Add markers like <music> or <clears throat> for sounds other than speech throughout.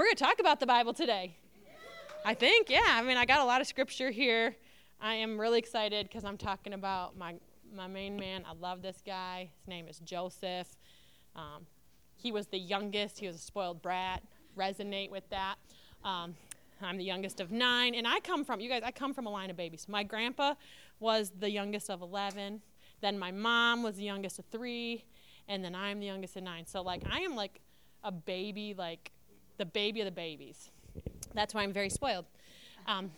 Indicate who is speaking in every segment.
Speaker 1: We're going to talk about the Bible today. I think, yeah. I mean, I got a lot of scripture here. I am really excited because I'm talking about my, my main man. I love this guy. His name is Joseph. Um, he was the youngest, he was a spoiled brat. Resonate with that. Um, I'm the youngest of nine, and I come from, you guys, I come from a line of babies. My grandpa was the youngest of 11, then my mom was the youngest of three, and then I'm the youngest of nine. So, like, I am like a baby, like the baby of the babies. That's why I'm very spoiled. Um,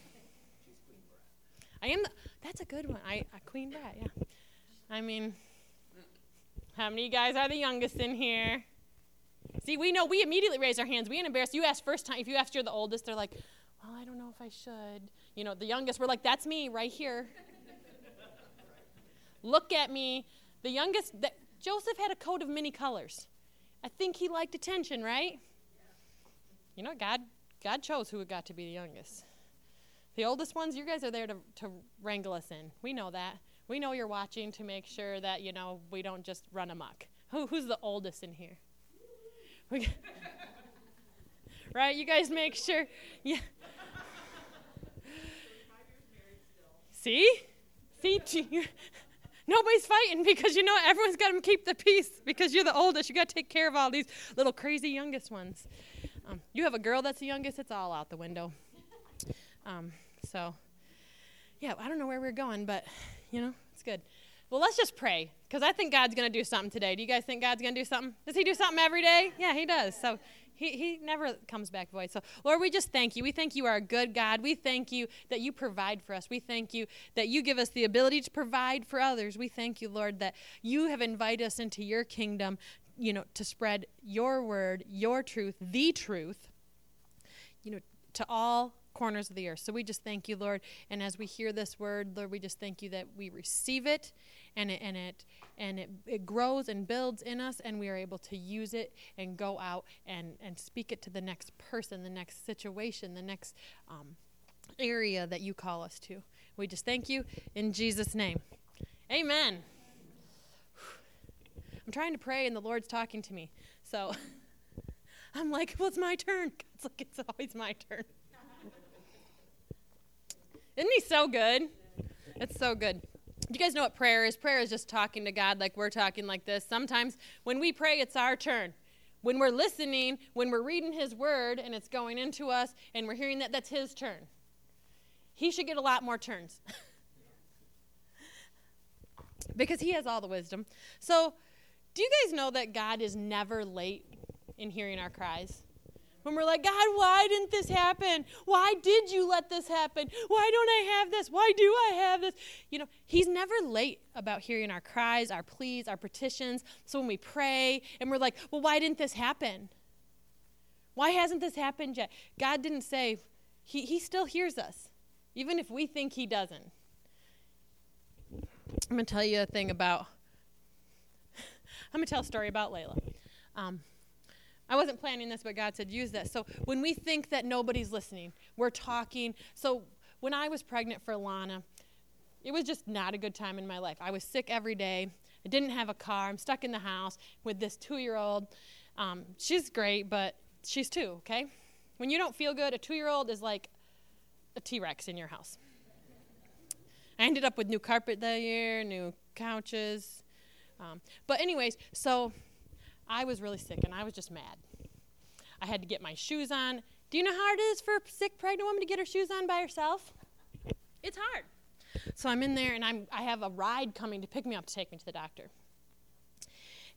Speaker 1: I am, the, that's a good one. I, a queen brat, yeah. I mean, how many guys are the youngest in here? See, we know we immediately raise our hands. We ain't embarrassed. You ask first time. If you ask you're the oldest, they're like, well, I don't know if I should. You know, the youngest, we're like, that's me right here. Look at me. The youngest, Joseph had a coat of many colors. I think he liked attention, right? You know, God, God chose who got to be the youngest. The oldest ones, you guys are there to, to wrangle us in. We know that. We know you're watching to make sure that, you know, we don't just run amok. Who, who's the oldest in here? <laughs> right? You guys make sure. Yeah. See? See? <laughs> Nobody's fighting because you know everyone's got to keep the peace because you're the oldest. You got to take care of all these little crazy youngest ones. Um, you have a girl that's the youngest, it's all out the window. Um, so, yeah, I don't know where we're going, but you know, it's good. Well, let's just pray because I think God's going to do something today. Do you guys think God's going to do something? Does He do something every day? Yeah, He does. So He, he never comes back void. So, Lord, we just thank you. We thank you are a good God. We thank you that you provide for us. We thank you that you give us the ability to provide for others. We thank you, Lord, that you have invited us into your kingdom, you know, to spread your word, your truth, the truth, you know, to all corners of the earth. So we just thank you, Lord. And as we hear this word, Lord, we just thank you that we receive it and it and it and it, it grows and builds in us and we are able to use it and go out and, and speak it to the next person, the next situation, the next um, area that you call us to. We just thank you in Jesus' name. Amen. I'm trying to pray and the Lord's talking to me. So <laughs> I'm like, well, it's my turn. <laughs> It's like, it's always my turn. <laughs> Isn't he so good? It's so good. Do you guys know what prayer is? Prayer is just talking to God like we're talking like this. Sometimes when we pray, it's our turn. When we're listening, when we're reading His Word and it's going into us and we're hearing that, that's His turn. He should get a lot more turns because He has all the wisdom. So, do you guys know that God is never late in hearing our cries? When we're like, God, why didn't this happen? Why did you let this happen? Why don't I have this? Why do I have this? You know, He's never late about hearing our cries, our pleas, our petitions. So when we pray and we're like, well, why didn't this happen? Why hasn't this happened yet? God didn't say, He, he still hears us, even if we think He doesn't. I'm going to tell you a thing about, I'm going to tell a story about Layla. Um, I wasn't planning this, but God said, use this. So when we think that nobody's listening, we're talking. So when I was pregnant for Lana, it was just not a good time in my life. I was sick every day. I didn't have a car. I'm stuck in the house with this two year old. Um, she's great, but she's two, okay? When you don't feel good, a two year old is like a T Rex in your house. I ended up with new carpet that year, new couches. Um, but, anyways, so I was really sick and I was just mad. I had to get my shoes on. Do you know how hard it is for a sick pregnant woman to get her shoes on by herself? It's hard. So I'm in there and I'm, I have a ride coming to pick me up to take me to the doctor.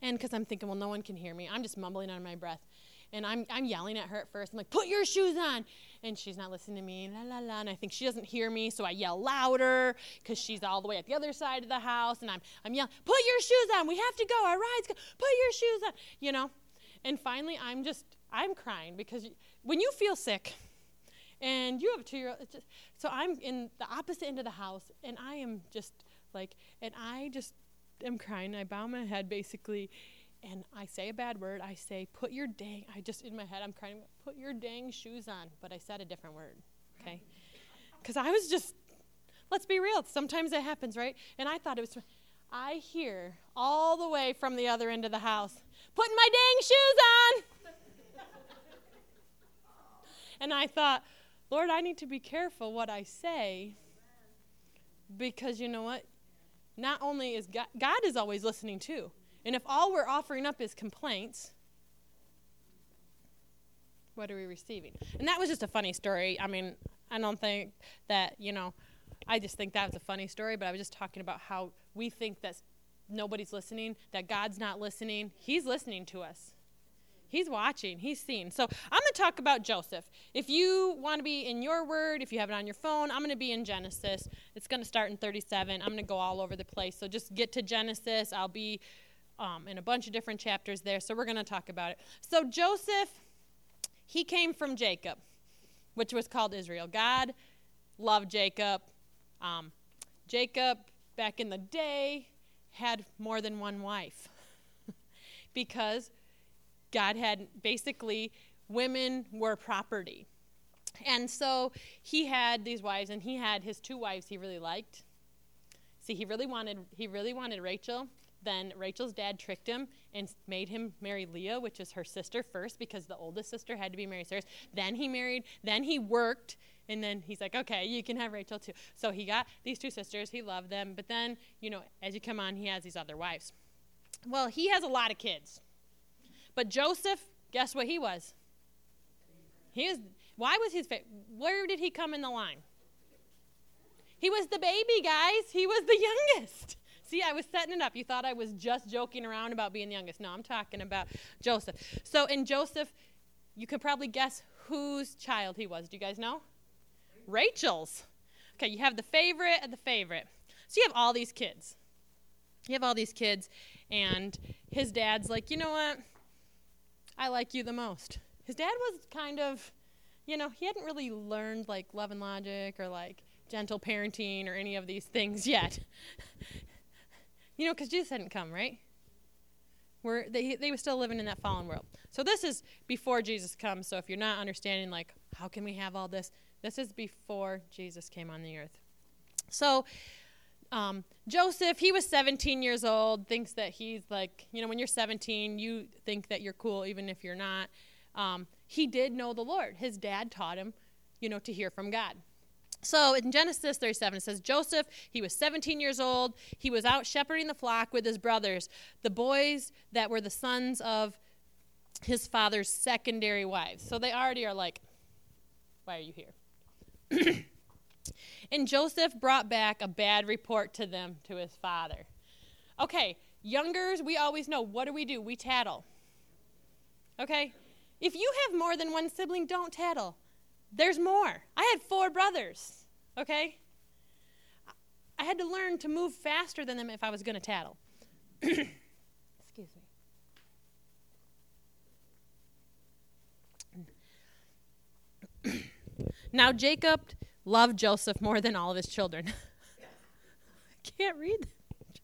Speaker 1: And because I'm thinking, well, no one can hear me, I'm just mumbling under my breath. And I'm, I'm yelling at her at first. I'm like, put your shoes on. And she's not listening to me, la, la, la. And I think she doesn't hear me, so I yell louder because she's all the way at the other side of the house. And I'm, I'm yelling, put your shoes on. We have to go. Our ride's go. Put your shoes on. You know? And finally, I'm just, I'm crying because when you feel sick and you have a two year old, so I'm in the opposite end of the house and I am just like, and I just am crying. I bow my head basically and I say a bad word. I say, put your dang, I just, in my head, I'm crying, put your dang shoes on. But I said a different word, okay? Because I was just, let's be real, sometimes it happens, right? And I thought it was, I hear all the way from the other end of the house, putting my dang shoes on. <laughs> And I thought, Lord, I need to be careful what I say because you know what? Not only is God, God is always listening too. And if all we're offering up is complaints, what are we receiving? And that was just a funny story. I mean, I don't think that, you know, I just think that was a funny story, but I was just talking about how we think that nobody's listening, that God's not listening. He's listening to us. He's watching, he's seeing. So I'm going to talk about Joseph. If you want to be in your word, if you have it on your phone, I'm going to be in Genesis. It's going to start in 37. I'm going to go all over the place. So just get to Genesis. I'll be um, in a bunch of different chapters there. So we're going to talk about it. So Joseph, he came from Jacob, which was called Israel. God loved Jacob. Um, Jacob, back in the day, had more than one wife <laughs> because God had basically women were property. And so he had these wives and he had his two wives he really liked. See, he really wanted he really wanted Rachel. Then Rachel's dad tricked him and made him marry Leah, which is her sister first because the oldest sister had to be married first. Then he married, then he worked, and then he's like, "Okay, you can have Rachel too." So he got these two sisters, he loved them, but then, you know, as you come on, he has these other wives. Well, he has a lot of kids. But Joseph, guess what he was? He is. Why was his? Where did he come in the line? He was the baby, guys. He was the youngest. See, I was setting it up. You thought I was just joking around about being the youngest. No, I'm talking about Joseph. So in Joseph, you could probably guess whose child he was. Do you guys know? Rachel's. Okay, you have the favorite and the favorite. So you have all these kids. You have all these kids, and his dad's like, you know what? I like you the most. His dad was kind of, you know, he hadn't really learned like love and logic or like gentle parenting or any of these things <laughs> yet. You know, because Jesus hadn't come, right? Where they they were still living in that fallen world. So this is before Jesus comes. So if you're not understanding, like, how can we have all this? This is before Jesus came on the earth. So um, Joseph, he was 17 years old, thinks that he's like, you know, when you're 17, you think that you're cool even if you're not. Um, he did know the Lord. His dad taught him, you know, to hear from God. So in Genesis 37, it says, Joseph, he was 17 years old. He was out shepherding the flock with his brothers, the boys that were the sons of his father's secondary wives. So they already are like, why are you here? <clears throat> And Joseph brought back a bad report to them, to his father. Okay, youngers, we always know what do we do? We tattle. Okay? If you have more than one sibling, don't tattle. There's more. I had four brothers. Okay? I had to learn to move faster than them if I was going to tattle. <coughs> Excuse me. <coughs> now, Jacob loved Joseph more than all of his children. I <laughs> can't read that.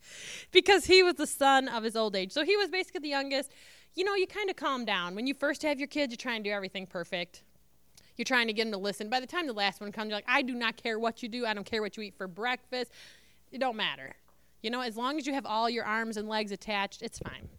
Speaker 1: because he was the son of his old age. So he was basically the youngest. You know, you kind of calm down. When you first have your kids, you try and do everything perfect. You're trying to get them to listen. By the time the last one comes, you're like, I do not care what you do. I don't care what you eat for breakfast. It don't matter. You know, as long as you have all your arms and legs attached, it's fine.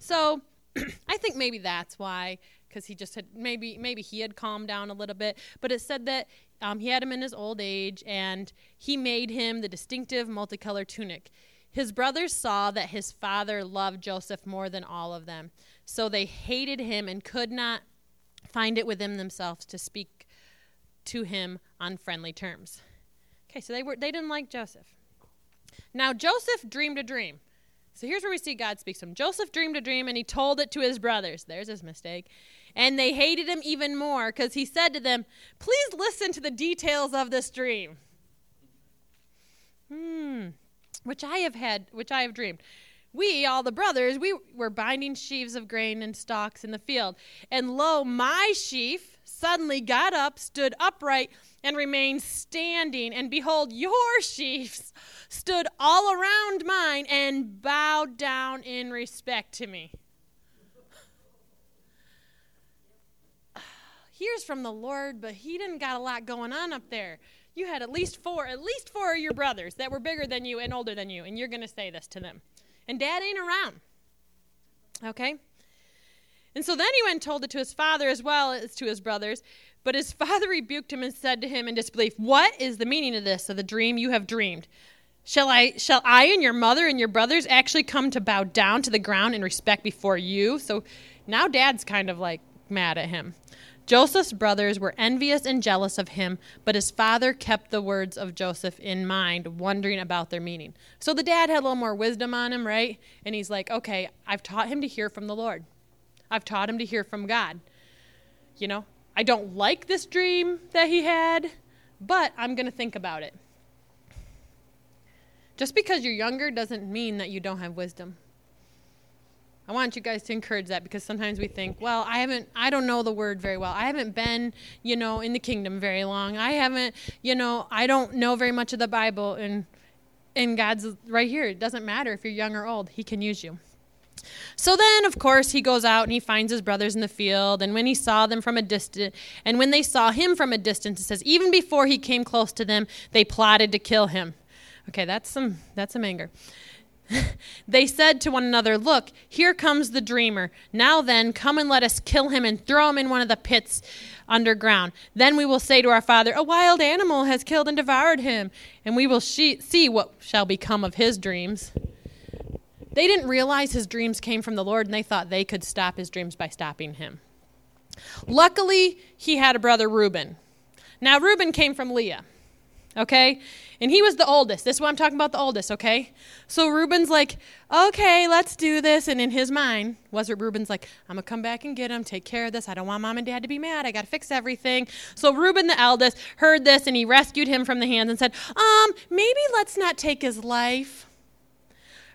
Speaker 1: So <clears throat> I think maybe that's why, because he just had maybe maybe he had calmed down a little bit. But it said that um, he had him in his old age, and he made him the distinctive multicolored tunic. His brothers saw that his father loved Joseph more than all of them, so they hated him and could not find it within themselves to speak to him on friendly terms. Okay, so they were they didn't like Joseph. Now Joseph dreamed a dream. So here's where we see God speaks to him. Joseph dreamed a dream and he told it to his brothers. There's his mistake. And they hated him even more because he said to them, Please listen to the details of this dream. Hmm, which I have had, which I have dreamed. We, all the brothers, we were binding sheaves of grain and stalks in the field. And lo, my sheaf suddenly got up, stood upright, and remained standing. And behold, your <laughs> sheaves stood all around mine and bowed down in respect to me. <sighs> Here's from the Lord, but he didn't got a lot going on up there. You had at least four, at least four of your brothers that were bigger than you and older than you, and you're going to say this to them. And dad ain't around. Okay? And so then he went and told it to his father as well as to his brothers. But his <laughs> father rebuked him and said to him in disbelief, What is the meaning of this, of the dream you have dreamed? Shall I, shall I and your mother and your brothers actually come to bow down to the ground in respect before you? So now dad's kind of like mad at him. Joseph's brothers were envious and jealous of him, but his father kept the words of Joseph in mind, wondering about their meaning. So the dad had a little more wisdom on him, right? And he's like, okay, I've taught him to hear from the Lord. I've taught him to hear from God. You know, I don't like this dream that he had, but I'm going to think about it. Just because you're younger doesn't mean that you don't have wisdom. I want you guys to encourage that because sometimes we think, well, I haven't, I don't know the word very well. I haven't been, you know, in the kingdom very long. I haven't, you know, I don't know very much of the Bible. And, and God's right here. It doesn't matter if you're young or old, He can use you. So then, of course, he goes out and he finds his brothers in the field. And when he saw them from a distance, and when they saw him from a distance, it says, even before he came close to them, they plotted to kill him. Okay, that's some that's some anger. <laughs> they said to one another, Look, here comes the dreamer. Now then, come and let us kill him and throw him in one of the pits underground. Then we will say to our father, A wild animal has killed and devoured him, and we will she- see what shall become of his dreams. They didn't realize his dreams came from the Lord, and they thought they could stop his dreams by stopping him. Luckily, he had a brother, Reuben. Now, Reuben came from Leah okay? And he was the oldest. This is what I'm talking about the oldest, okay? So Reuben's like, okay, let's do this. And in his mind, was it Reuben's like, I'm going to come back and get him, take care of this. I don't want mom and dad to be mad. I got to fix everything. So Reuben, the eldest, heard this and he rescued him from the hands and said, um, maybe let's not take his life.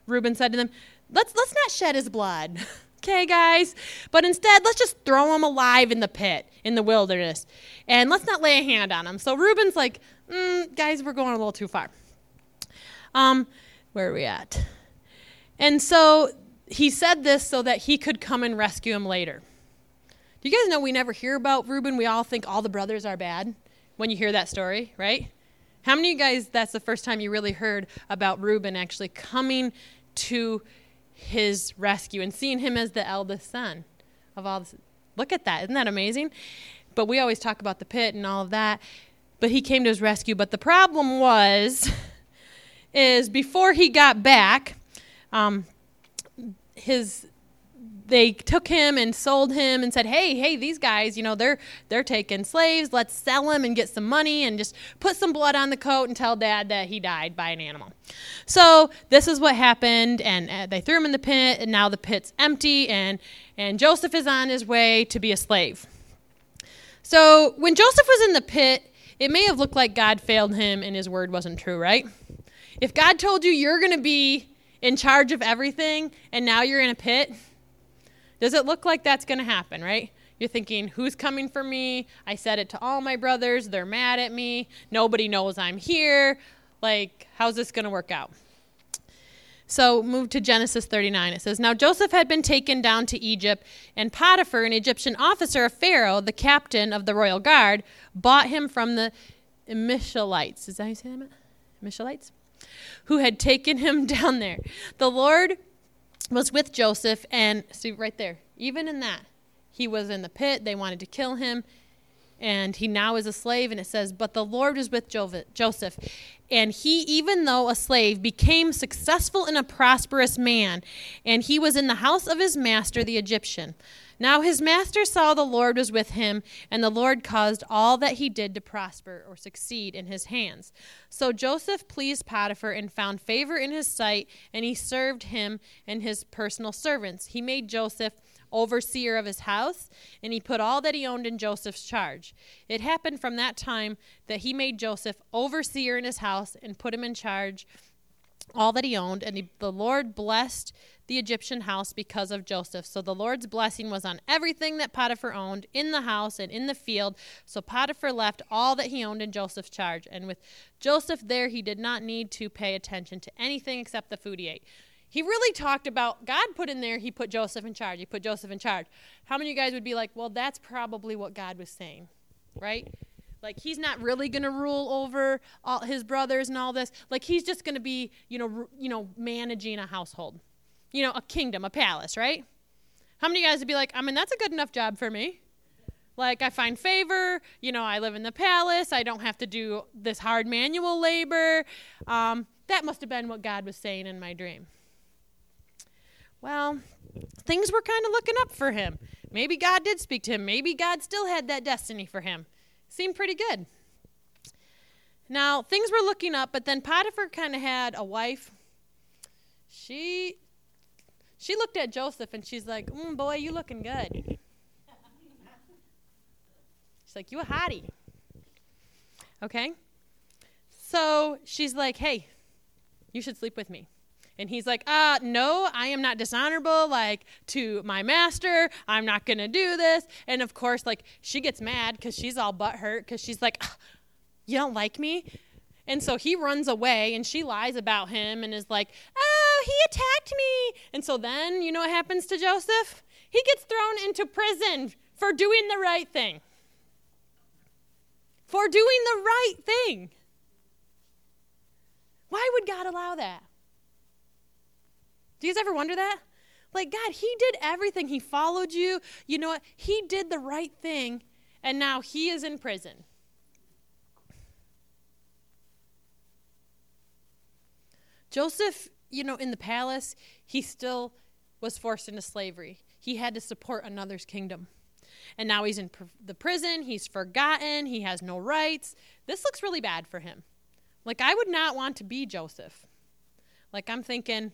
Speaker 1: Reuben said to them, let's, let's not shed his blood. <laughs> okay, guys? But instead, let's just throw him alive in the pit, in the wilderness. And let's not lay a hand on him. So Reuben's like, mm, guys, we're going a little too far. Um, where are we at? And so he said this so that he could come and rescue him later. Do you guys know we never hear about Reuben? We all think all the brothers are bad when you hear that story, right? How many of you guys, that's the first time you really heard about Reuben actually coming to his rescue and seeing him as the eldest son of all this? Look at that. Isn't that amazing? But we always talk about the pit and all of that but he came to his rescue. But the problem was, <laughs> is before he got back, um, his they took him and sold him and said, "Hey, hey, these guys, you know, they're they're taking slaves. Let's sell them and get some money and just put some blood on the coat and tell dad that he died by an animal." So, this is what happened and uh, they threw him in the pit and now the pit's empty and and Joseph is on his way to be a slave. So, when Joseph was in the pit, it may have looked like God failed him and his word wasn't true, right? If God told you you're going to be in charge of everything and now you're in a pit, does it look like that's going to happen, right? You're thinking, who's coming for me? I said it to all my brothers. They're mad at me. Nobody knows I'm here. Like, how's this going to work out? So move to Genesis 39. It says, Now Joseph had been taken down to Egypt, and Potiphar, an Egyptian officer of Pharaoh, the captain of the royal guard, bought him from the Ishmaelites. Is that how you say that? Ishmaelites? Who had taken him <laughs> down there. The Lord was with Joseph, and see right there, even in that, he was in the pit. They wanted to kill him and he now is a slave. And it says, But the Lord was with Joseph. And he, even though a slave, became successful and a prosperous man. And he was in the house of his master, the Egyptian. Now his master saw the Lord was with him, and the Lord caused all that he did to prosper or succeed in his hands. So Joseph pleased Potiphar and found favor in his sight, and he served him and his personal servants. He made Joseph overseer of his house, and he put all that he owned in Joseph's charge. It happened from that time that he made Joseph overseer in his house and put him in charge all that he owned, and he, the Lord blessed the Egyptian house because of Joseph. So the Lord's blessing was on everything that Potiphar owned in the house and in the field. So Potiphar left all that he owned in Joseph's charge. And with Joseph there, he did not need to pay attention to anything except the food he ate he really talked about God put in there, he put Joseph in charge. He put Joseph in charge. How many of you guys would be like, well, that's probably what God was saying, right? Like he's not really going to rule over all his brothers and all this. Like he's just going to be, you know, you know, managing a household. You know, a kingdom, a palace, right? How many of you guys would be like, I mean, that's a good enough job for me? Like, I find favor, you know, I live in the palace, I don't have to do this hard manual labor. Um, that must have been what God was saying in my dream. Well, things were kind of looking up for him. Maybe God did speak to him. Maybe God still had that destiny for him. Seemed pretty good. Now, things were looking up, but then Potiphar kind of had a wife. She she looked at Joseph and she's like, mm, boy, you looking good. She's like, you a hottie. Okay? So she's like, hey, you should sleep with me. And he's like, uh, no, I am not dishonorable, like, to my master. I'm not going to do this. And of course, like, she gets mad because she's all butthurt because she's like, you don't like me? And so he runs away and she lies about him and is like, oh, he attacked me. And so then, you know what happens to Joseph? He gets thrown into prison for doing the right thing. For doing the right thing. Why would God allow that? Do you guys ever wonder that? Like, God, He did everything. He followed you. You know what? He did the right thing, and now He is in prison. Joseph, you know, in the palace, he still was forced into slavery. He had to support another's kingdom. And now he's in pr- the prison. He's forgotten. He has no rights. This looks really bad for him. Like, I would not want to be Joseph. Like, I'm thinking,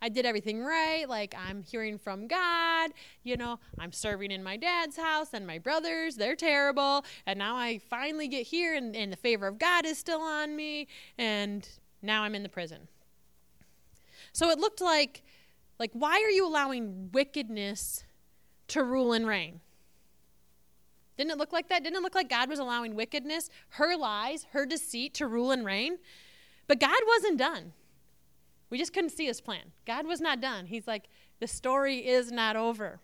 Speaker 1: I did everything right. Like, I'm hearing from God. You know, I'm serving in my dad's house and my brothers, they're terrible. And now I finally get here and, and the favor of God is still on me. And now I'm in the prison. So it looked like, like, why are you allowing wickedness to rule and reign? Didn't it look like that? Didn't it look like God was allowing wickedness, her lies, her deceit to rule and reign? But God wasn't done. We just couldn't see his plan. God was not done. He's like, the story is not over.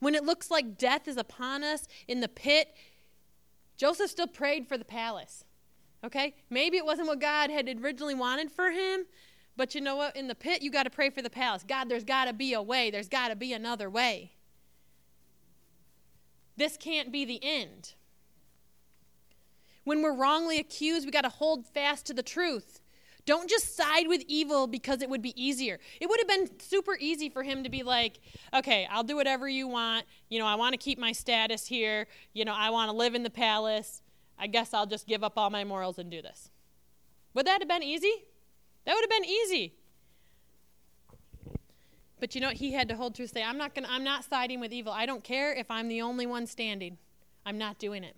Speaker 1: When it looks like death is upon us in the pit, Joseph still prayed for the palace. Okay? Maybe it wasn't what God had originally wanted for him, but you know what? In the pit, you got to pray for the palace. God, there's got to be a way. There's got to be another way. This can't be the end. When we're wrongly accused, we got to hold fast to the truth. Don't just side with evil because it would be easier. It would have been super easy for him to be like, okay, I'll do whatever you want. You know, I want to keep my status here. You know, I want to live in the palace. I guess I'll just give up all my morals and do this. Would that have been easy? That would have been easy. But you know what? He had to hold true. Say, I'm not gonna. I'm not siding with evil. I don't care if I'm the only one standing. I'm not doing it.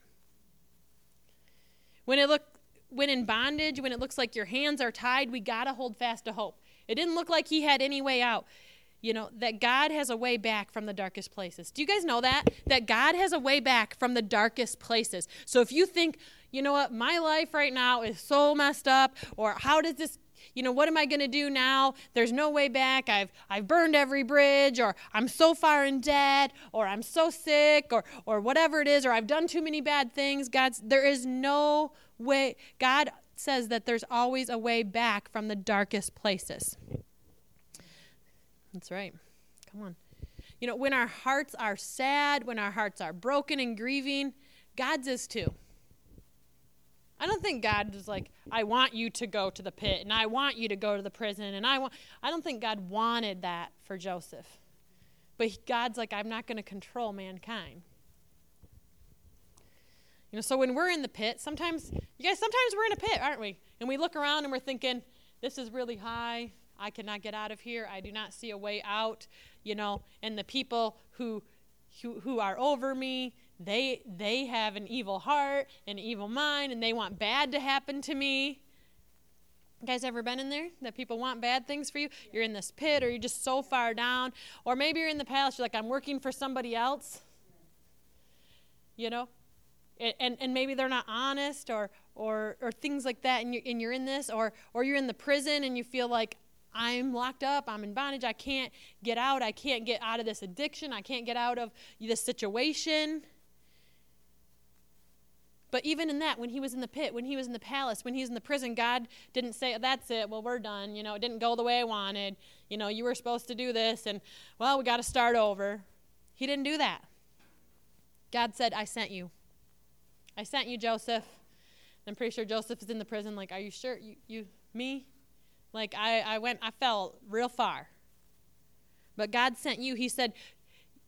Speaker 1: When it looked when in bondage, when it looks like your hands are tied, we got to hold fast to hope. It didn't look like he had any way out. You know, that God has a way back from the darkest places. Do you guys know that? That God has a way back from the darkest places. So if you think, you know what, my life right now is so messed up, or how does this you know what am i going to do now there's no way back i've i've burned every bridge or i'm so far in debt or i'm so sick or or whatever it is or i've done too many bad things god's there is no way. God says that there's always a way back from the darkest places. That's right. Come on. You know, when our hearts are sad, when our hearts are broken and grieving, God's is too. I don't think God is like, I want you to go to the pit and I want you to go to the prison and I want I don't think God wanted that for Joseph. But God's like, I'm not going to control mankind. You know, so when we're in the pit, sometimes, you guys, sometimes we're in a pit, aren't we? And we look around and we're thinking, this is really high. I cannot get out of here. I do not see a way out. You know, and the people who, who, who are over me, they, they have an evil heart, an evil mind, and they want bad to happen to me. You guys ever been in there that people want bad things for you? You're in this pit or you're just so far down. Or maybe you're in the palace, you're like, I'm working for somebody else. You know? And, and maybe they're not honest or, or, or things like that and you're, and you're in this or, or you're in the prison and you feel like i'm locked up i'm in bondage i can't get out i can't get out of this addiction i can't get out of this situation But even in that, when he was in the pit, when he was in the palace, when he was in the prison, God didn't say, That's it, well, we're done. You know, it didn't go the way I wanted. You know, you were supposed to do this, and, well, we got to start over. He didn't do that. God said, I sent you. I sent you, Joseph. I'm pretty sure Joseph is in the prison, like, Are you sure? You, you me? Like, I, I went, I fell real far. But God sent you. He said,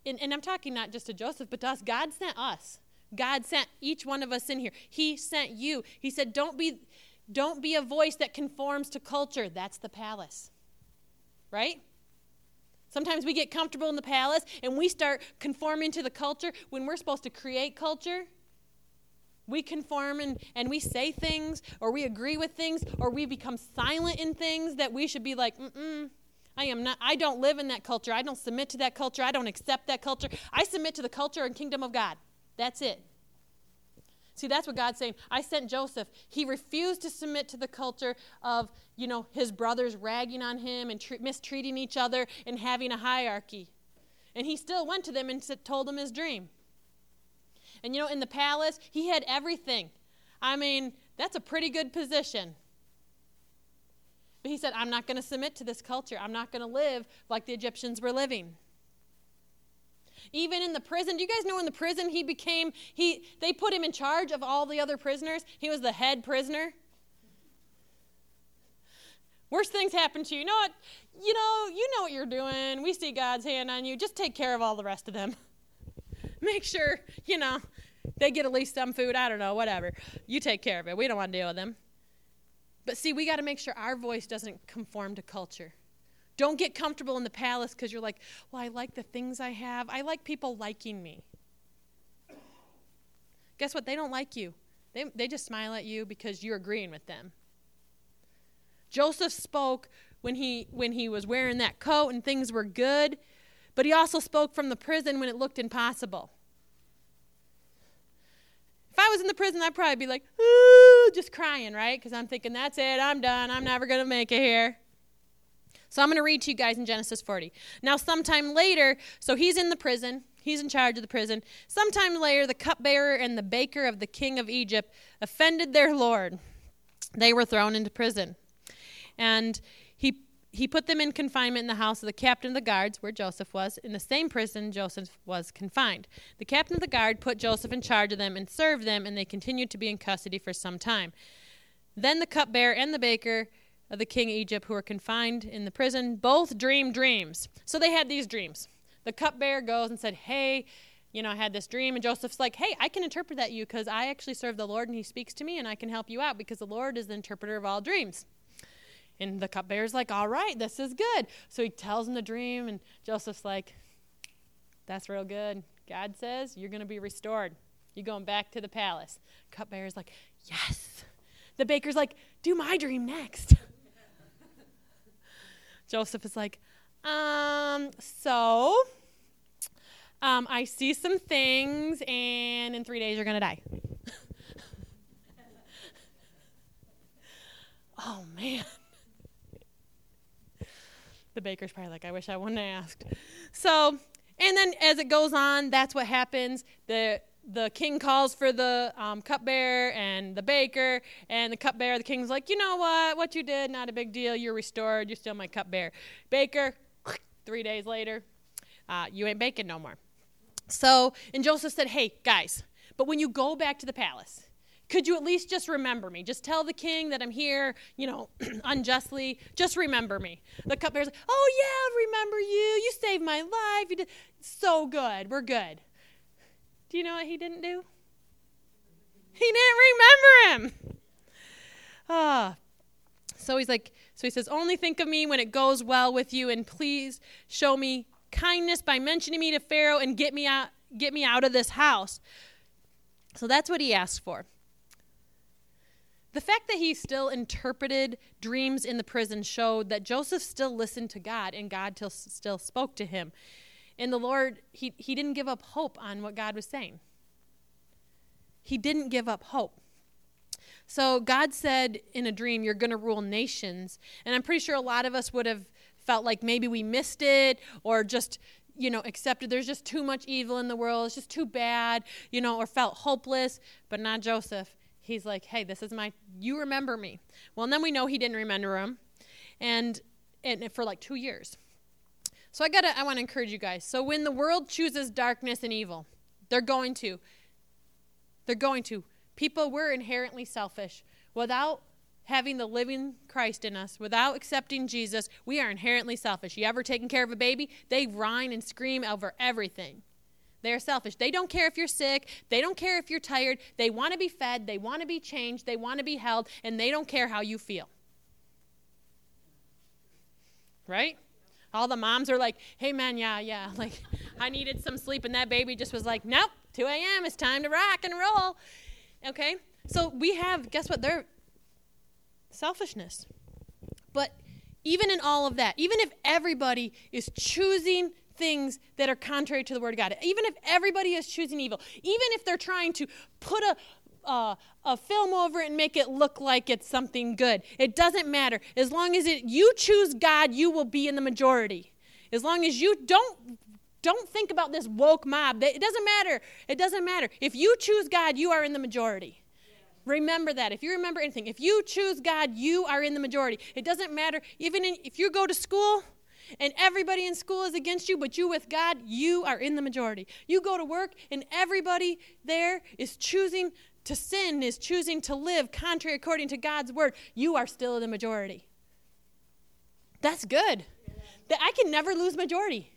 Speaker 1: and, and I'm talking not just to Joseph, but to us. God sent us. God sent each one of us in here. He sent you. He said, "Don't be don't be a voice that conforms to culture. That's the palace." Right? Sometimes we get comfortable in the palace and we start conforming to the culture when we're supposed to create culture. We conform and, and we say things, or we agree with things, or we become silent in things that we should be like, mm-mm, I am not, I don't live in that culture. I don't submit to that culture. I don't accept that culture. I submit to the culture and kingdom of God. That's it. See, that's what God's saying. I sent Joseph. He refused to submit to the culture of, you know, his brothers ragging on him and tr- mistreating each other and having a hierarchy. And he still went to them and told them his dream. And, you know, in the palace, he had everything. I mean, that's a pretty good position. But he said, I'm not going to submit to this culture. I'm not going to live like the Egyptians were living. Even in the prison, do you guys know in the prison he became he they put him in charge of all the other prisoners? He was the head prisoner. Worst things happen to you. You know what? You know, you know what you're doing. We see God's hand on you. Just take care of all the rest of them. <laughs> <laughs> Make sure, you know, they get at least some food. I don't know, whatever. You take care of it. We don't want to deal with them. But see, we got to make sure our voice doesn't conform to culture. Don't get comfortable in the palace because you're like, well, I like the things I have. I like people liking me. Guess what? They don't like you. They, they just smile at you because you're agreeing with them. Joseph spoke when he, when he was wearing that coat and things were good, but he also spoke from the prison when it looked impossible. If I was in the prison, I'd probably be like, ooh, just crying, right? Because I'm thinking, that's it, I'm done, I'm never going to make it here. So I'm going to read to you guys in Genesis 40. Now, sometime later, so he's in the prison, he's in charge of the prison. Sometime later, the cupbearer and the baker of the king of Egypt offended their Lord. They were thrown into prison. And he put them in confinement in the house of the captain of the guards, where Joseph was. In the same prison, Joseph was confined. The captain of the guard put Joseph in charge of them and served them, and they continued to be in custody for some time. Then the cupbearer and the baker of the king of Egypt who were confined in the prison both dreamed dreams. So they had these dreams. The cupbearer goes and said, Hey, you know, I had this dream. And Joseph's like, Hey, I can interpret that you because I actually serve the Lord and he speaks to me and I can help you out because the Lord is the interpreter of all dreams. And the cupbearer's like, All right, this is good. So he tells him the dream, and Joseph's like, That's real good. God says you're going to be restored. You're going back to the palace. Cupbearer's like, Yes. The baker's like, Do my dream next. <laughs> Joseph is like, um, so um, I see some things, and in three days you're going to die. <laughs> oh, man. The baker's probably like, I wish I wouldn't have asked. So, and then as it goes on, that's what happens. The the king calls for the um, cupbearer and the baker, and the cupbearer, the king's like, you know what? What you did, not a big deal. You're restored. You're still my cupbearer. Baker, <sniffs> three days later, uh, you ain't baking no more. So, and Joseph said, hey, guys, but when you go back to the palace, could you at least just remember me? Just tell the king that I'm here, you know, <clears throat> unjustly. Just remember me. The cupbearer's like, oh, yeah, remember you. You saved my life. You did so good. We're good. Do you know what he didn't do? He didn't remember him. Ah. So he's like, so he says, only think of me when it goes well with you, and please show me kindness by mentioning me to Pharaoh and get me out, get me out of this house. So that's what he asked for. The fact that he still interpreted dreams in the prison showed that Joseph still listened to God and God still spoke to him. And the Lord, he, he didn't give up hope on what God was saying. He didn't give up hope. So God said in a dream, You're going to rule nations. And I'm pretty sure a lot of us would have felt like maybe we missed it or just, you know, accepted there's just too much evil in the world. It's just too bad, you know, or felt hopeless. But not Joseph. He's like, hey, this is my, you remember me. Well, and then we know he didn't remember him. And, and for like two years. So I gotta, I want to encourage you guys. So when the world chooses darkness and evil, they're going to. They're going to. People, we're inherently selfish. Without having the living Christ in us, without accepting Jesus, we are inherently selfish. You ever taken care of a baby? They whine and scream over everything. They're selfish. They don't care if you're sick. They don't care if you're tired. They want to be fed. They want to be changed. They want to be held. And they don't care how you feel. Right? All the moms are like, hey, man, yeah, yeah. <laughs> Like, I needed some sleep. And that baby just was like, nope, 2 a.m. It's time to rock and roll. Okay? So we have, guess what? They're selfishness. But even in all of that, even if everybody is choosing things that are contrary to the word of God, even if everybody is choosing evil, even if they're trying to put a uh, a film over it and make it look like it's something good. It doesn't matter. As long as it, you choose God, you will be in the majority. As long as you don't don't think about this woke mob. It doesn't matter. It doesn't matter. If you choose God, you are in the majority. Remember that. If you remember anything, if you choose God, you are in the majority. It doesn't matter. Even in, if you go to school and everybody in school is against you, but you with God, you are in the majority. You go to work and everybody there is choosing to sin, is choosing to live contrary according to God's word. You are still in the majority. That's good. That I can never lose majority.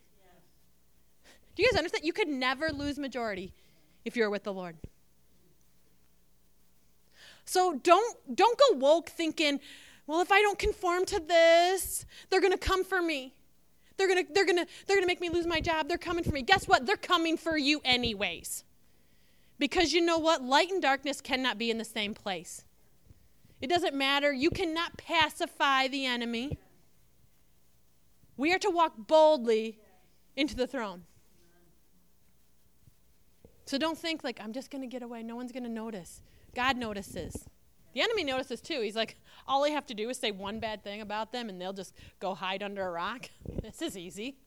Speaker 1: Do you guys understand? You could never lose majority if you're with the Lord. So don't don't go woke thinking, well, if I don't conform to this, they're going to come for me. They're going to they're going to they're going to make me lose my job. They're coming for me. Guess what? They're coming for you anyways. Because you know what? Light and darkness cannot be in the same place. It doesn't matter. You cannot pacify the enemy. We are to walk boldly into the throne. So don't think like I'm just going to get away. No one's going to notice. God notices. The enemy notices too. He's like, all I have to do is say one bad thing about them and they'll just go hide under a rock. <laughs> This is easy.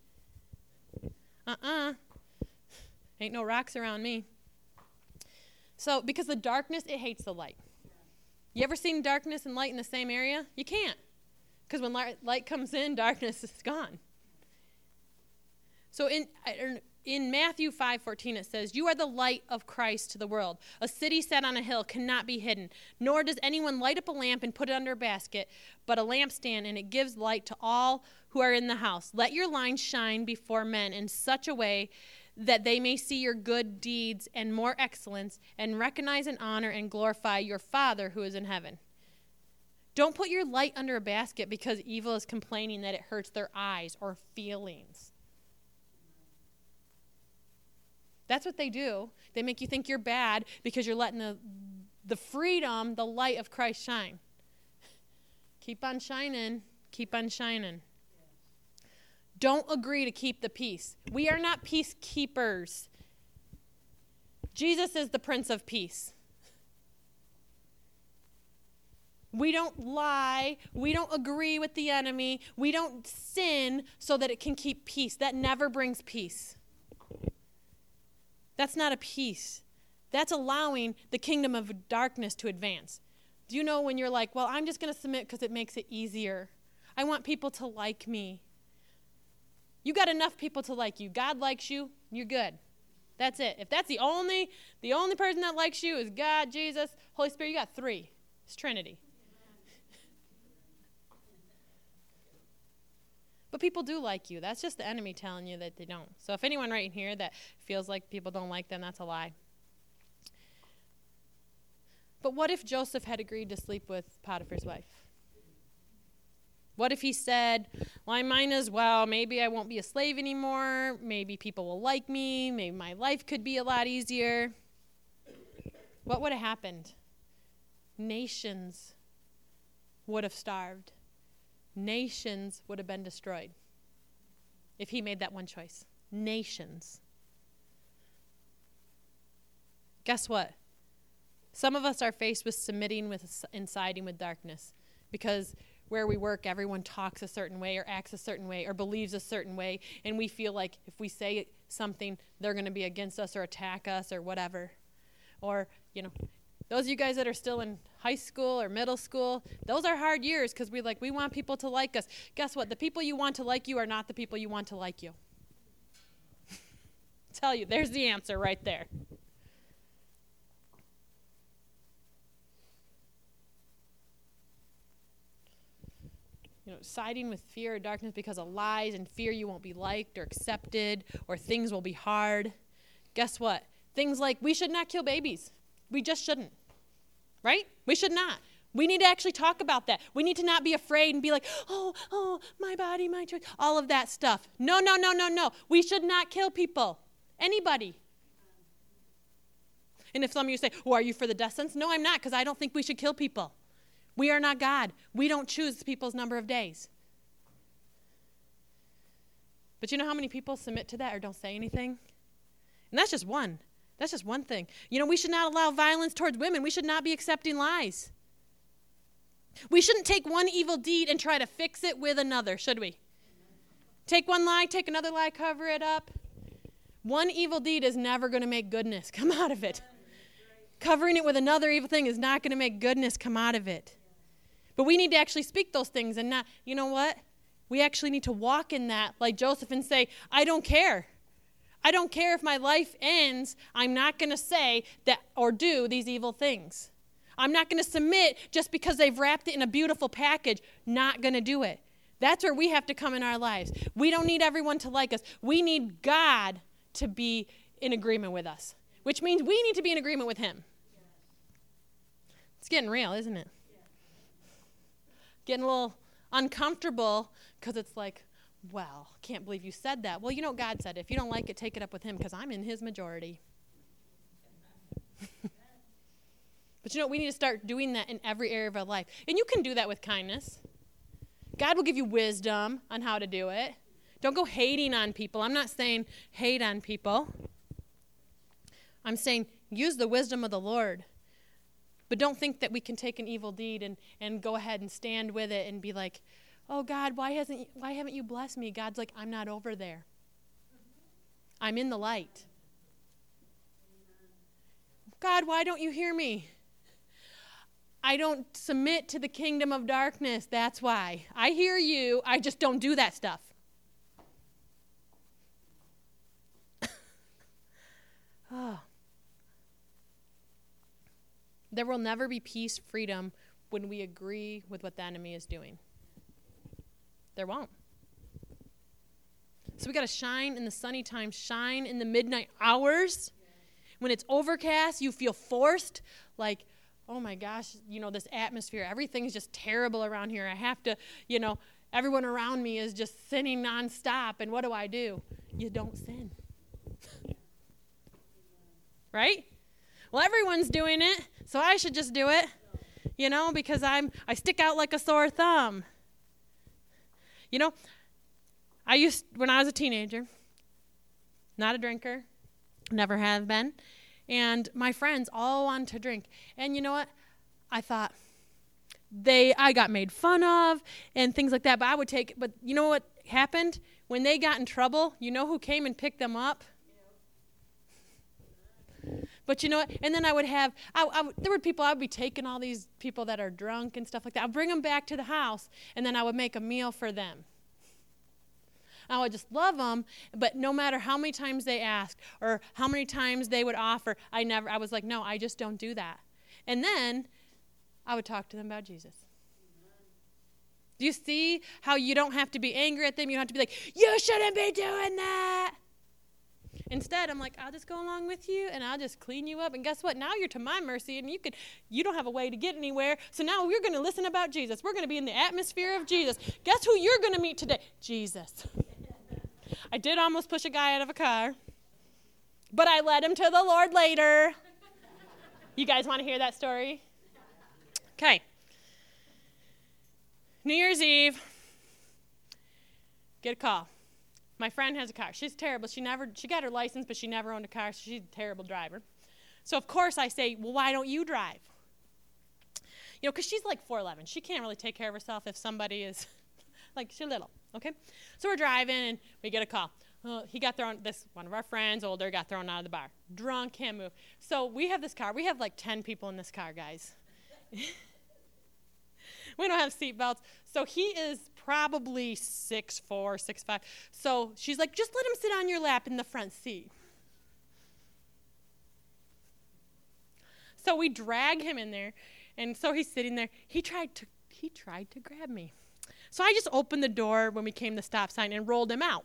Speaker 1: Uh uh-uh. uh. Ain't no rocks around me. So, because the darkness, it hates the light. You ever seen darkness and light in the same area? You can't. Because when light, light comes in, <laughs> darkness is gone. So, in, in Matthew 5:14 it says, "You are the light of Christ to the world. A city set on a hill cannot be hidden, nor does anyone light up a lamp and put it under a basket, but a lampstand and it gives light to all who are in the house. Let your light shine before men in such a way that they may see your good deeds and more excellence and recognize and honor and glorify your Father who is in heaven." Don't put your light under a basket because evil is complaining that it hurts their eyes or feelings. That's what they do. They make you think you're bad because you're letting the, the freedom, the light of Christ shine. Keep on shining. Keep on shining. Don't agree to keep the peace. We are not peacekeepers. Jesus is the Prince of Peace. We don't lie. We don't agree with the enemy. We don't sin so that it can keep peace. That never brings peace. That's not a peace. That's allowing the kingdom of darkness to advance. Do you know when you're like, well, I'm just going to submit because it makes it easier? I want people to like me. You got enough people to like you. God likes you, you're good. That's it. If that's the only the only person that likes you is God, Jesus, Holy Spirit, you got 3. It's Trinity. But people do like you. That's just the enemy telling you that they don't. So if anyone right here that feels like people don't like them, that's a lie. But what if Joseph had agreed to sleep with Potiphar's wife? What if he said, Well, I might as well. Maybe I won't be a slave anymore. Maybe people will like me. Maybe my life could be a lot easier. What would have happened? Nations would have starved nations would have been destroyed if he made that one choice. Nations. Guess what? Some of us are faced with submitting with and siding with darkness because where we work, everyone talks a certain way or acts a certain way or believes a certain way, and we feel like if we say something, they're going to be against us or attack us or whatever. Or, you know, those of you guys that are still in high school or middle school, those are hard years because we like we want people to like us. Guess what? The people you want to like you are not the people you want to like you. <laughs> Tell you, there's the answer right there. you know, siding with fear or darkness because of lies and fear you won't be liked or accepted or things will be hard. Guess what? Things like we should not kill babies. We just shouldn't. Right? We should not. We need to actually talk about that. We need to not be afraid and be like, oh, oh, my body, my choice, all of that stuff. No, no, no, no, no. We should not kill people. Anybody. And if some of you say, well, are you for the death sentence? No, I'm not, because I don't think we should kill people. We are not God. We don't choose people's number of days. But you know how many people submit to that or don't say anything? And that's just one. That's just one thing. You know, we should not allow violence towards women. We should not be accepting lies. We shouldn't take one evil deed and try to fix it with another, should we? Take one lie, take another lie, cover it up. One evil deed is never going to make goodness come <laughs> out of it. Covering it with another evil thing is not going to make goodness come out of it. But we need to actually speak those things and not, you know what? We actually need to walk in that like Joseph and say, I don't care. I don't care if my life ends. I'm not going to say that or do these evil things. I'm not going to submit just because they've wrapped it in a beautiful package. Not going to do it. That's where we have to come in our lives. We don't need everyone to like us. We need God to be in agreement with us, which means we need to be in agreement with Him. It's getting real, isn't it? getting a little uncomfortable because it's like, well, can't believe you said that. Well, you know God said, if you don't like it, take it up with Him because I'm in His majority. <laughs> but you know, we need to start doing that in every area of our life. And you can do that with kindness. God will give you wisdom on how to do it. Don't go hating on people. I'm not saying hate on people. I'm saying use the wisdom of the Lord but don't think that we can take an evil deed and, and go ahead and stand with it and be like, oh God, why hasn't why haven't you blessed me? God's like, I'm not over there. I'm in the light. God, why don't you hear me? I don't submit to the kingdom of darkness. That's why. I hear you, I just don't do that stuff. oh. <laughs> There will never be peace, freedom when we agree with what the enemy is doing. There won't. So we got to shine in the sunny times, shine in the midnight hours. When it's overcast, you feel forced, like, oh my gosh, you know, this atmosphere, everything's just terrible around here. I have to, you know, everyone around me is just sinning nonstop. And what do I do? You don't sin. <laughs> right? Well, everyone's doing it, so I should just do it. You know, because I'm I stick out like a sore thumb. You know, I used when I was a teenager, not a drinker, never have been, and my friends all wanted to drink. And you know what? I thought they I got made fun of and things like that, but I would take but you know what happened? When they got in trouble, you know who came and picked them up? But you know what? And then I would have, I, I, there were people, I would be taking all these people that are drunk and stuff like that. I'd bring them back to the house, and then I would make a meal for them. I would just love them, but no matter how many times they asked or how many times they would offer, I never, I was like, no, I just don't do that. And then I would talk to them about Jesus. Do you see how you don't have to be angry at them? You don't have to be like, you shouldn't be doing that. Instead, I'm like, I'll just go along with you and I'll just clean you up. And guess what? Now you're to my mercy and you could you don't have a way to get anywhere. So now we're going to listen about Jesus. We're going to be in the atmosphere of Jesus. Guess who you're going to meet today? Jesus. I did almost push a guy out of a car, but I led him to the Lord later. You guys want to hear that story? Okay. New Year's Eve, get a call. My friend has a car. She's terrible. She never she got her license, but she never owned a car, so she's a terrible driver. So of course I say, "Well, why don't you drive?" You know, because she's like 4'11. She can't really take care of herself if somebody is <laughs> like, she's little, okay? So we're driving and we get a call. Uh, he got thrown, this one of our friends, older, got thrown out of the bar. Drunk, can't move. So we have this car. We have like 10 people in this car, guys. <laughs> we don't have seatbelts. So he is probably six four, six five. So she's like, just let him sit on your lap in the front seat. So we drag him in there, and so he's sitting there. He tried to he tried to grab me. So I just opened the door when we came to the stop sign and rolled him out.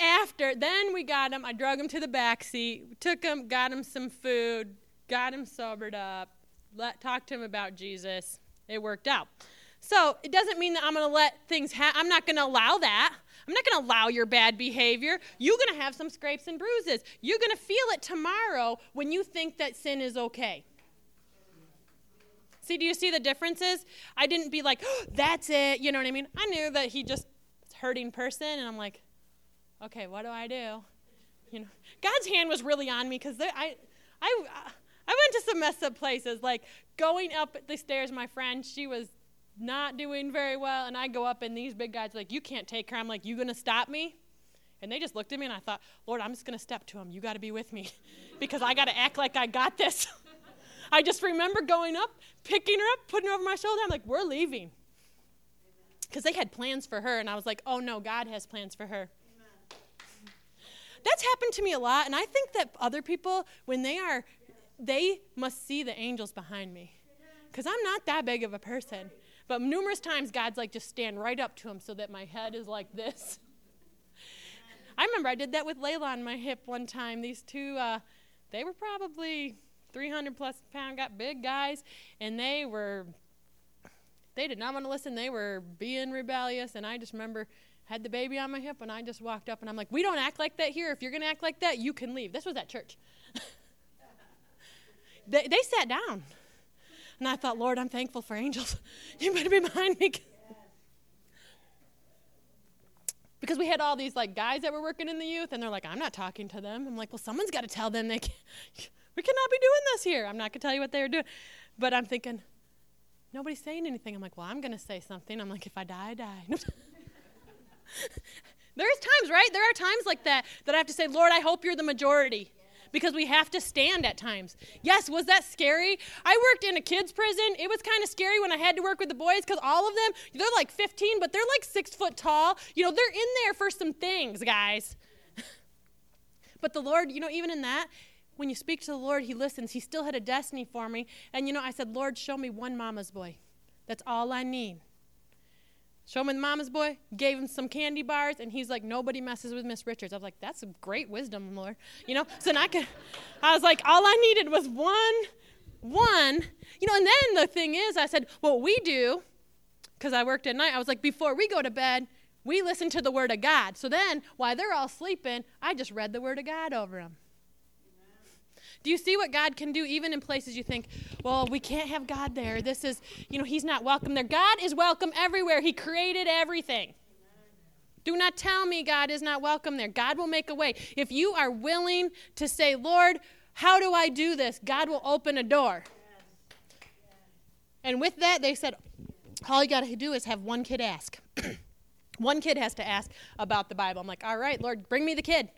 Speaker 1: After then we got him, I drug him to the back seat, took him, got him some food, got him sobered up, let talked to him about Jesus. It worked out. So it doesn't mean that I'm going to let things happen. I'm not going to allow that. I'm not going to allow your bad behavior. You're going to have some scrapes and bruises. You're going to feel it tomorrow when you think that sin is okay. See, do you see the differences? I didn't be like, oh, that's it. You know what I mean? I knew that he just hurting person, and I'm like, okay, what do I do? You know, God's hand was really on me because I, I, uh, I went to some messed up places. Like going up the stairs, my friend, she was not doing very well, and I go up, and these big guys are like, "You can't take her." I'm like, "You gonna stop me?" And they just looked at me, and I thought, Lord, I'm just gonna step to him. You got to be with me, <laughs> because I got to act like I got this. <laughs> I just remember going up, picking her up, putting her over my shoulder. I'm like, "We're leaving," because they had plans for her, and I was like, "Oh no, God has plans for her." That's happened to me a lot, and I think that other people, when they are, they must see the angels behind me, because I'm not that big of a person. But numerous times, God's like, just stand right up to him so that my head is like this. <laughs> I remember I did that with Layla on my hip one time. These two, uh, they were probably 300 plus pound, got big guys, and they were, they did not want to listen. They were being rebellious, and I just remember had the baby on my hip, and I just walked up, and I'm like, we don't act like that here. If you're going to act like that, you can leave. This was at church. They, they sat down. And I thought, Lord, I'm thankful for angels. <laughs> you better be behind me. because we had all these like guys that were working in the youth, and they're like, I'm not talking to them. I'm like, well, someone's got to tell them they can, <laughs> we cannot be doing this here. I'm not gonna tell you what they were doing, but I'm thinking, nobody's saying anything. I'm like, well, I'm gonna say something. I'm like, if I die, I die. <laughs> There's times, right? There are times like that that I have to say, Lord, I hope you're the majority because we have to stand at times. Yes, was that scary? I worked in a kids' prison. It was kind of scary when I had to work with the boys because all of them, they're like 15, but they're like six foot tall. You know, they're in there for some things, guys. <laughs> but the Lord, you know, even in that, when you speak to the Lord, He listens. He still had a destiny for me. And, you know, I said, Lord, show me one mama's boy. That's all I need. Show him the mama's boy, gave him some candy bars, and he's like, nobody messes with Miss Richards. I was like, that's great wisdom, Lord. You know, so I could, I was like, all I needed was one, one. You know, and then the thing is, I said, what we do, because I worked at night, I was like, before we go to bed, we listen to the Word of God. So then, while they're all sleeping, I just read the Word of God over them. Do you see what God can do even in places you think, well, we can't have God there. This is, you know, He's not welcome there. God is welcome everywhere. He created everything. Do not tell me God is not welcome there. God will make a way. If you are willing to say, Lord, how do I do this? God will open a door. And with that, they said, all you got to do is have one kid ask. <clears throat> one kid has to ask about the Bible. I'm like, all right, Lord, bring me the kid.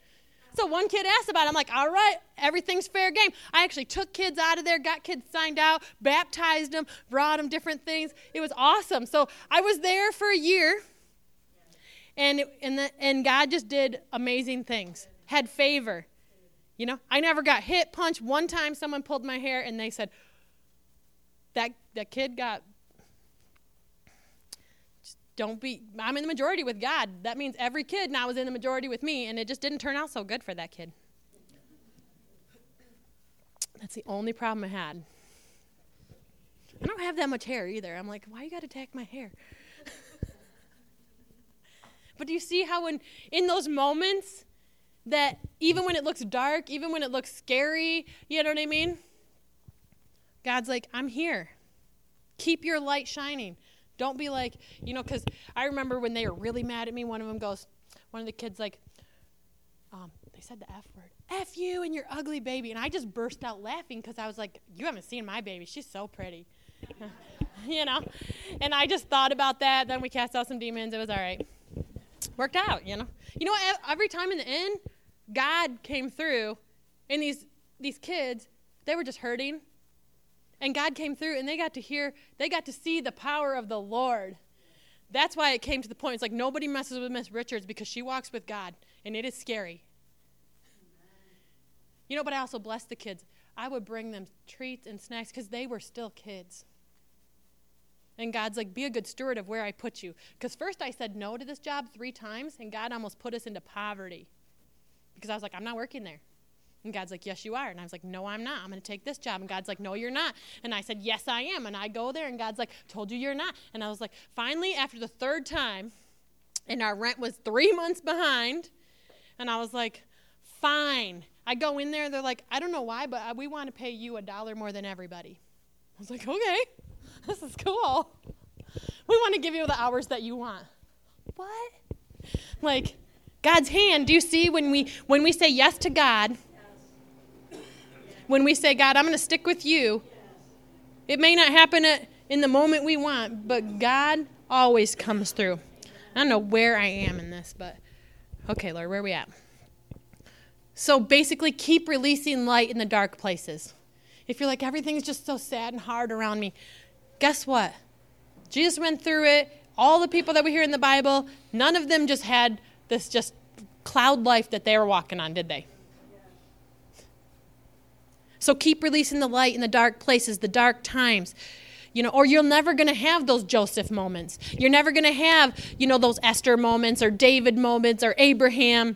Speaker 1: So one kid asked about it. I'm like, all right, everything's fair game. I actually took kids out of there, got kids signed out, baptized them, brought them different things. It was awesome. So I was there for a year, and, and, the, and God just did amazing things, had favor. You know, I never got hit, punched. One time someone pulled my hair, and they said, that, that kid got don't be i'm in the majority with god. That means every kid now is in the majority with me and it just didn't turn out so good for that kid. That's the only problem i had. I don't have that much hair either. I'm like why you got to attack my hair? <laughs> But do you see how when in those moments that even when it looks dark even when it looks scary you know what i mean? God's like i'm here. Keep your light shining don't be like, you know, because I remember when they were really mad at me, one of them goes, one of the kids, like, um, they said the F word. F you and your ugly baby. And I just burst out laughing because I was like, you haven't seen my baby. She's so pretty. <laughs> you know? And I just thought about that. Then we cast out some demons. It was all right. Worked out, you know? You know what? Every time in the end, God came through, and these, these kids, they were just hurting. And God came through, and they got to hear, they got to see the power of the Lord. That's why it came to the point. It's like nobody messes with Miss Richards because she walks with God, and it is scary. You know, but I also blessed the kids. I would bring them treats and snacks because they were still kids. And God's like, be a good steward of where I put you. Because first I said no to this job three times, and God almost put us into poverty. Because I was like, I'm not working there. And God's like, Yes, you are. And I was like, No, I'm not. I'm going to take this job. And God's like, No, you're not. And I said, Yes, I am. And I go there, and God's like, Told you you're not. And I was like, Finally, after the third time, and our rent was three months behind, and I was like, Fine. I go in there, they're like, I don't know why, but uh, we want to pay you a dollar more than everybody. I was like, Okay, <laughs> this is cool. We want to give you the hours that you want. What? Like, God's hand, do you see when we when we say yes to God, when we say, God, I'm going to stick with you, it may not happen in the moment we want, but God always comes through. I don't know where I am in this, but okay, Lord, where are we at? So basically, keep releasing light in the dark places. If you're like, everything's just so sad and hard around me, guess what? Jesus went through it. All the people that we hear in the Bible, none of them just had this just cloud life that they were walking on, did they? So keep releasing the light in the dark places, the dark times. You know, or you're never going to have those Joseph moments. You're never going to have, you know, those Esther moments or David moments or Abraham.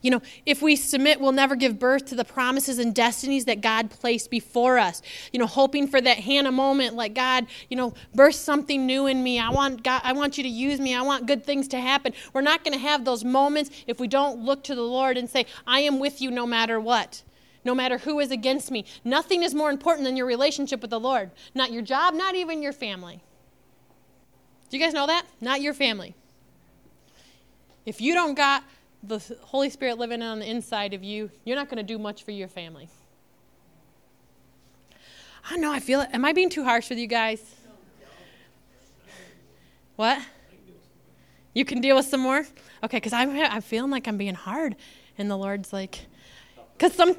Speaker 1: You know, if we submit, we'll never give birth to the promises and destinies that God placed before us. You know, hoping for that Hannah moment, like God, you know, birth something new in me. I want God, I want you to use me. I want good things to happen. We're not going to have those moments if we don't look to the Lord and say, I am with you no matter what no matter who is against me. Nothing is more important than your relationship with the Lord. Not your job, not even your family. Do you guys know that? Not your family. If you don't got the Holy Spirit living on the inside of you, you're not going to do much for your family. I don't know, I feel it. Am I being too harsh with you guys? What? You can deal with some more? Okay, because I'm, I'm feeling like I'm being hard. And the Lord's like, because some,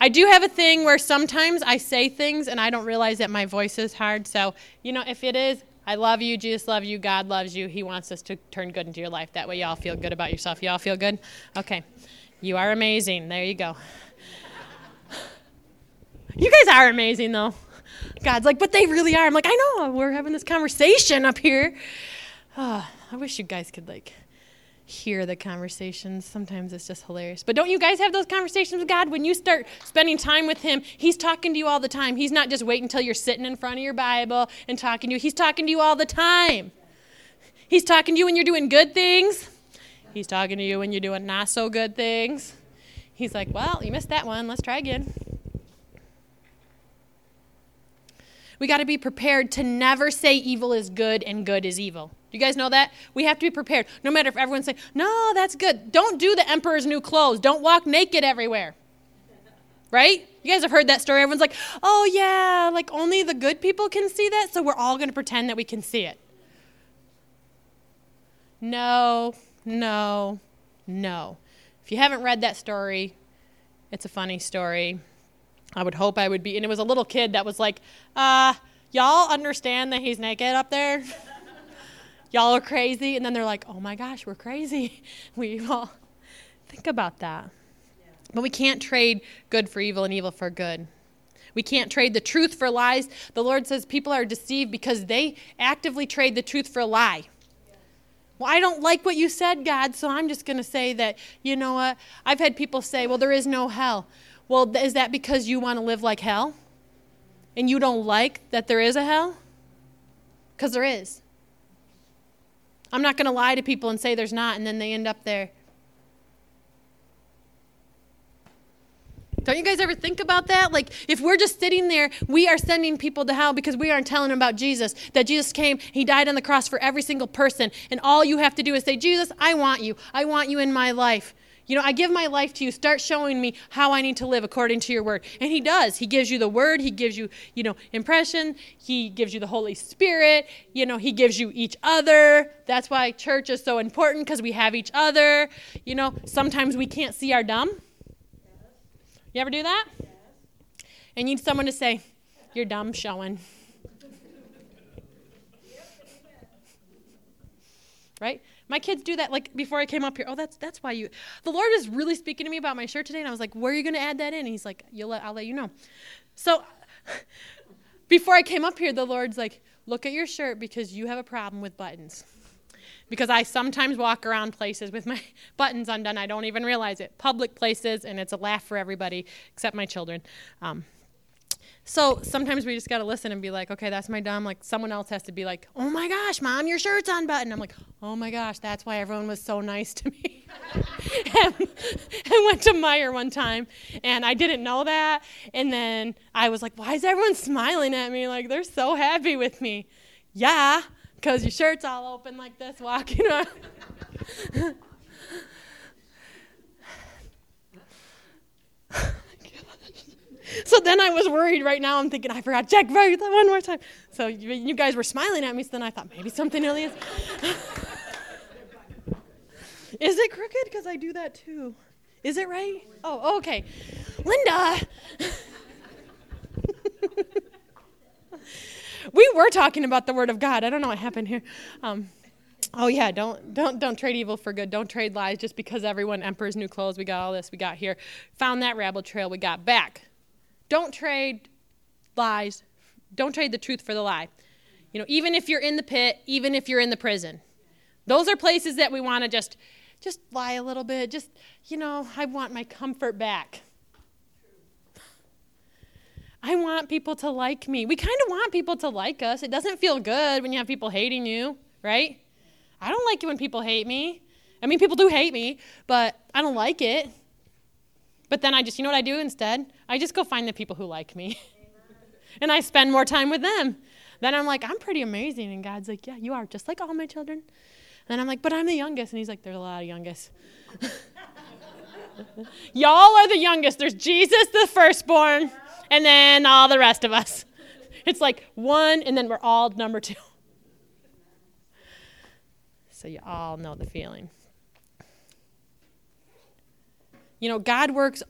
Speaker 1: I do have a thing where sometimes I say things and I don't realize that my voice is hard. So, you know, if it is, I love you, Jesus loves you, God loves you. He wants us to turn good into your life. That way, y'all feel good about yourself. Y'all feel good? Okay. You are amazing. There you go. You guys are amazing, though. God's like, but they really are. I'm like, I know. We're having this conversation up here. Oh, I wish you guys could, like, hear the conversations. Sometimes it's just hilarious. But don't you guys have those conversations with God? When you start spending time with Him, He's talking to you all the time. He's not just waiting until you're sitting in front of your Bible and talking to you, He's talking to you all the time. He's talking to you when you're doing good things, He's talking to you when you're doing not so good things. He's like, well, you missed that one. Let's try again. We got to be prepared to never say evil is good and good is evil. You guys know that? We have to be prepared. No matter if everyone's saying, no, that's good. Don't do the emperor's new clothes. Don't walk naked everywhere. Right? You guys have heard that story. Everyone's like, oh, yeah, like only the good people can see that, so we're all going to pretend that we can see it. No, no, no. If you haven't read that story, it's a funny story. I would hope I would be. And it was a little kid that was like, uh, y'all understand that he's naked up there? <laughs> y'all are crazy. And then they're like, oh my gosh, we're crazy. <laughs> We all think about that. But we can't trade good for evil and evil for good. We can't trade the truth for lies. The Lord says people are deceived because they actively trade the truth for a lie. Well, I don't like what you said, God, so I'm just going to say that, you know what? I've had people say, well, there is no hell. Well, is that because you want to live like hell? And you don't like that there is a hell? Because there is. I'm not going to lie to people and say there's not, and then they end up there. Don't you guys ever think about that? Like, if we're just sitting there, we are sending people to hell because we aren't telling them about Jesus. That Jesus came, He died on the cross for every single person. And all you have to do is say, Jesus, I want you. I want you in my life. You know, I give my life to you. Start showing me how I need to live according to your word. And he does. He gives you the word. He gives you, you know, impression. He gives you the Holy Spirit. You know, he gives you each other. That's why church is so important because we have each other. You know, sometimes we can't see our dumb. You ever do that? And you need someone to say, You're dumb showing. Right? My kids do that like before I came up here. Oh, that's that's why you. The Lord is really speaking to me about my shirt today, and I was like, "Where are you going to add that in?" And he's like, "You'll let, I'll let you know." So <laughs> before I came up here, the Lord's like, "Look at your shirt because you have a problem with buttons." Because I sometimes walk around places with my <laughs> buttons undone. I don't even realize it. Public places, and it's a laugh for everybody except my children. Um, so sometimes we just got to listen and be like, okay, that's my dumb. Like someone else has to be like, oh my gosh, mom, your shirt's unbuttoned. I'm like, oh my gosh, that's why everyone was so nice to me. <laughs> and, and went to Meijer one time and I didn't know that. And then I was like, why is everyone smiling at me? Like they're so happy with me. Yeah, because your shirt's all open like this walking around. <laughs> so then I was worried. Right now, I'm thinking I forgot check right one more time. So you, you guys were smiling at me. So then I thought maybe something really is. <laughs> is it crooked? Because I do that too. Is it right? Oh, okay. Linda. <laughs> we were talking about the Word of God. I don't know what happened here. Um, oh yeah, don't don't don't trade evil for good. Don't trade lies just because everyone emperor's new clothes. We got all this. We got here. Found that rabble trail. We got back. Don't trade lies. Don't trade the truth for the lie. You know, even if you're in the pit, even if you're in the prison. Those are places that we want to just just lie a little bit. Just, you know, I want my comfort back. I want people to like me. We kind of want people to like us. It doesn't feel good when you have people hating you, right? I don't like it when people hate me. I mean, people do hate me, but I don't like it. But then I just, you know what I do instead? I just go find the people who like me. <laughs> and I spend more time with them. Then I'm like, I'm pretty amazing. And God's like, Yeah, you are, just like all my children. And I'm like, But I'm the youngest. And He's like, There's a lot of youngest. <laughs> Y'all are the youngest. There's Jesus, the firstborn, and then all the rest of us. <laughs> It's like one, and then we're all number two. So you all know the feeling. You know, God works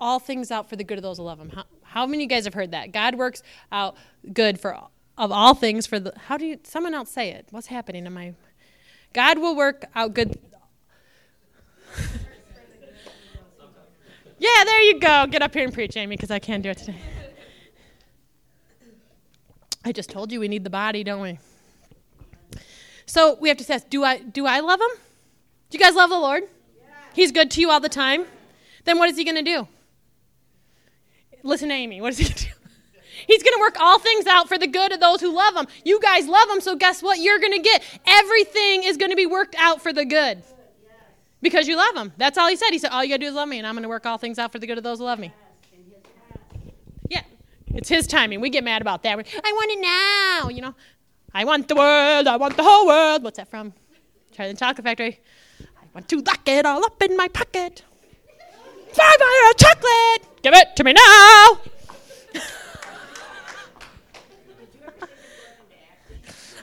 Speaker 1: all things out for the good of those who love Him. How, how many of you guys have heard that? God works out good for of all things for the. How do you? Someone else say it. What's happening in my? God will work out good. <laughs> yeah, there you go. Get up here and preach, Amy, because I can't do it today. I just told you we need the body, don't we? So we have to ask, do I do I love him? Do you guys love the Lord? He's good to you all the time. Then what is he going to do? Listen to Amy. What is he <laughs> going to do? He's going to work all things out for the good of those who love him. You guys love him, so guess what? You're going to get everything is going to be worked out for the good. Because you love him. That's all he said. He said, All you got to do is love me, and I'm going to work all things out for the good of those who love me. Yeah, it's his timing. We get mad about that. I want it now, you know. I want the world. I want the whole world. What's that from? Charlie and Chocolate Factory. Want to lock it all up in my pocket. Five hour chocolate. Give it to me now. <laughs>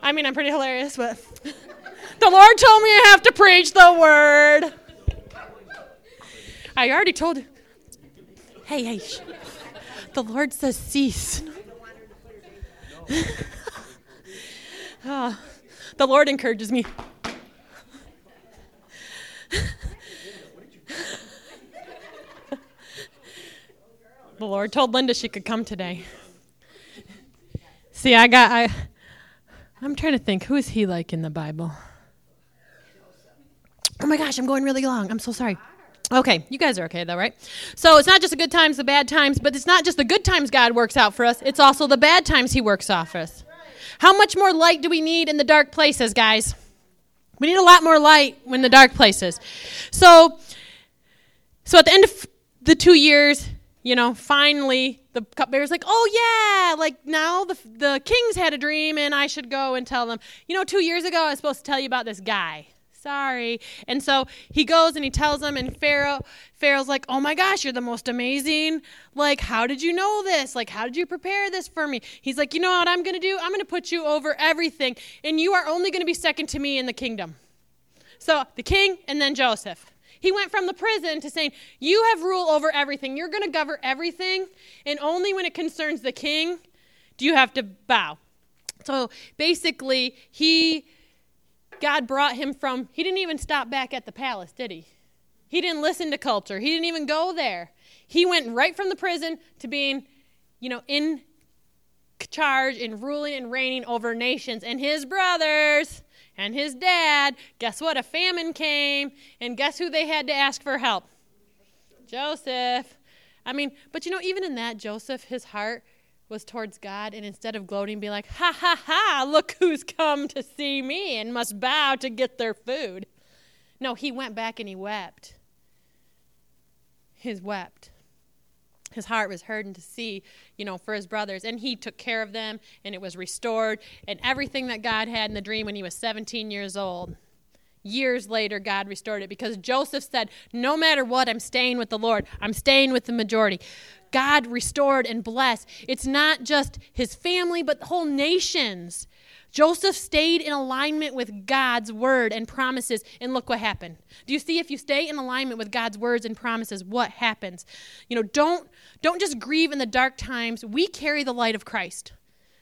Speaker 1: I mean, I'm pretty hilarious, but <laughs> the Lord told me I have to preach the word. I already told you. Hey, hey. Sh- the Lord says cease. oh, <laughs> the Lord encourages me. <laughs> the Lord told Linda she could come today. See, I got I I'm trying to think who is he like in the Bible? Oh my gosh, I'm going really long. I'm so sorry. Okay, you guys are okay though, right? So it's not just the good times, the bad times, but it's not just the good times God works out for us, it's also the bad times He works off us. How much more light do we need in the dark places, guys? We need a lot more light in the dark places. So, so at the end of the two years, you know, finally the cupbearer's like, oh yeah, like now the the kings had a dream and I should go and tell them. You know, two years ago I was supposed to tell you about this guy sorry. And so he goes and he tells them, and Pharaoh, Pharaoh's like, oh my gosh, you're the most amazing. Like, how did you know this? Like, how did you prepare this for me? He's like, you know what I'm going to do? I'm going to put you over everything, and you are only going to be second to me in the kingdom. So the king and then Joseph. He went from the prison to saying, You have rule over everything. You're going to govern everything, and only when it concerns the king do you have to bow. So basically, he God brought him from, he didn't even stop back at the palace, did he? He didn't listen to culture. He didn't even go there. He went right from the prison to being, you know, in charge and ruling and reigning over nations. And his brothers and his dad, guess what? A famine came, and guess who they had to ask for help? Joseph. I mean, but you know, even in that, Joseph, his heart was towards God, and instead of gloating, be like, ha ha ha, look who's come to see me and must bow to get their food. No, he went back and he wept. He wept. His heart was hurting to see, you know, for his brothers. And he took care of them, and it was restored. And everything that God had in the dream when he was 17 years old, years later, God restored it because Joseph said, No matter what, I'm staying with the Lord. I'm staying with the majority. God restored and blessed. It's not just his family, but the whole nations. Joseph stayed in alignment with God's word and promises, and look what happened. Do you see if you stay in alignment with God's words and promises, what happens? You know, don't don't just grieve in the dark times. We carry the light of Christ.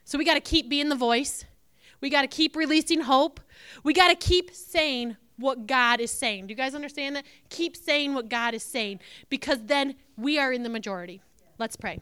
Speaker 1: So we got to keep being the voice. We got to keep releasing hope. We got to keep saying what God is saying. Do you guys understand that? Keep saying what God is saying because then we are in the majority. Let's pray.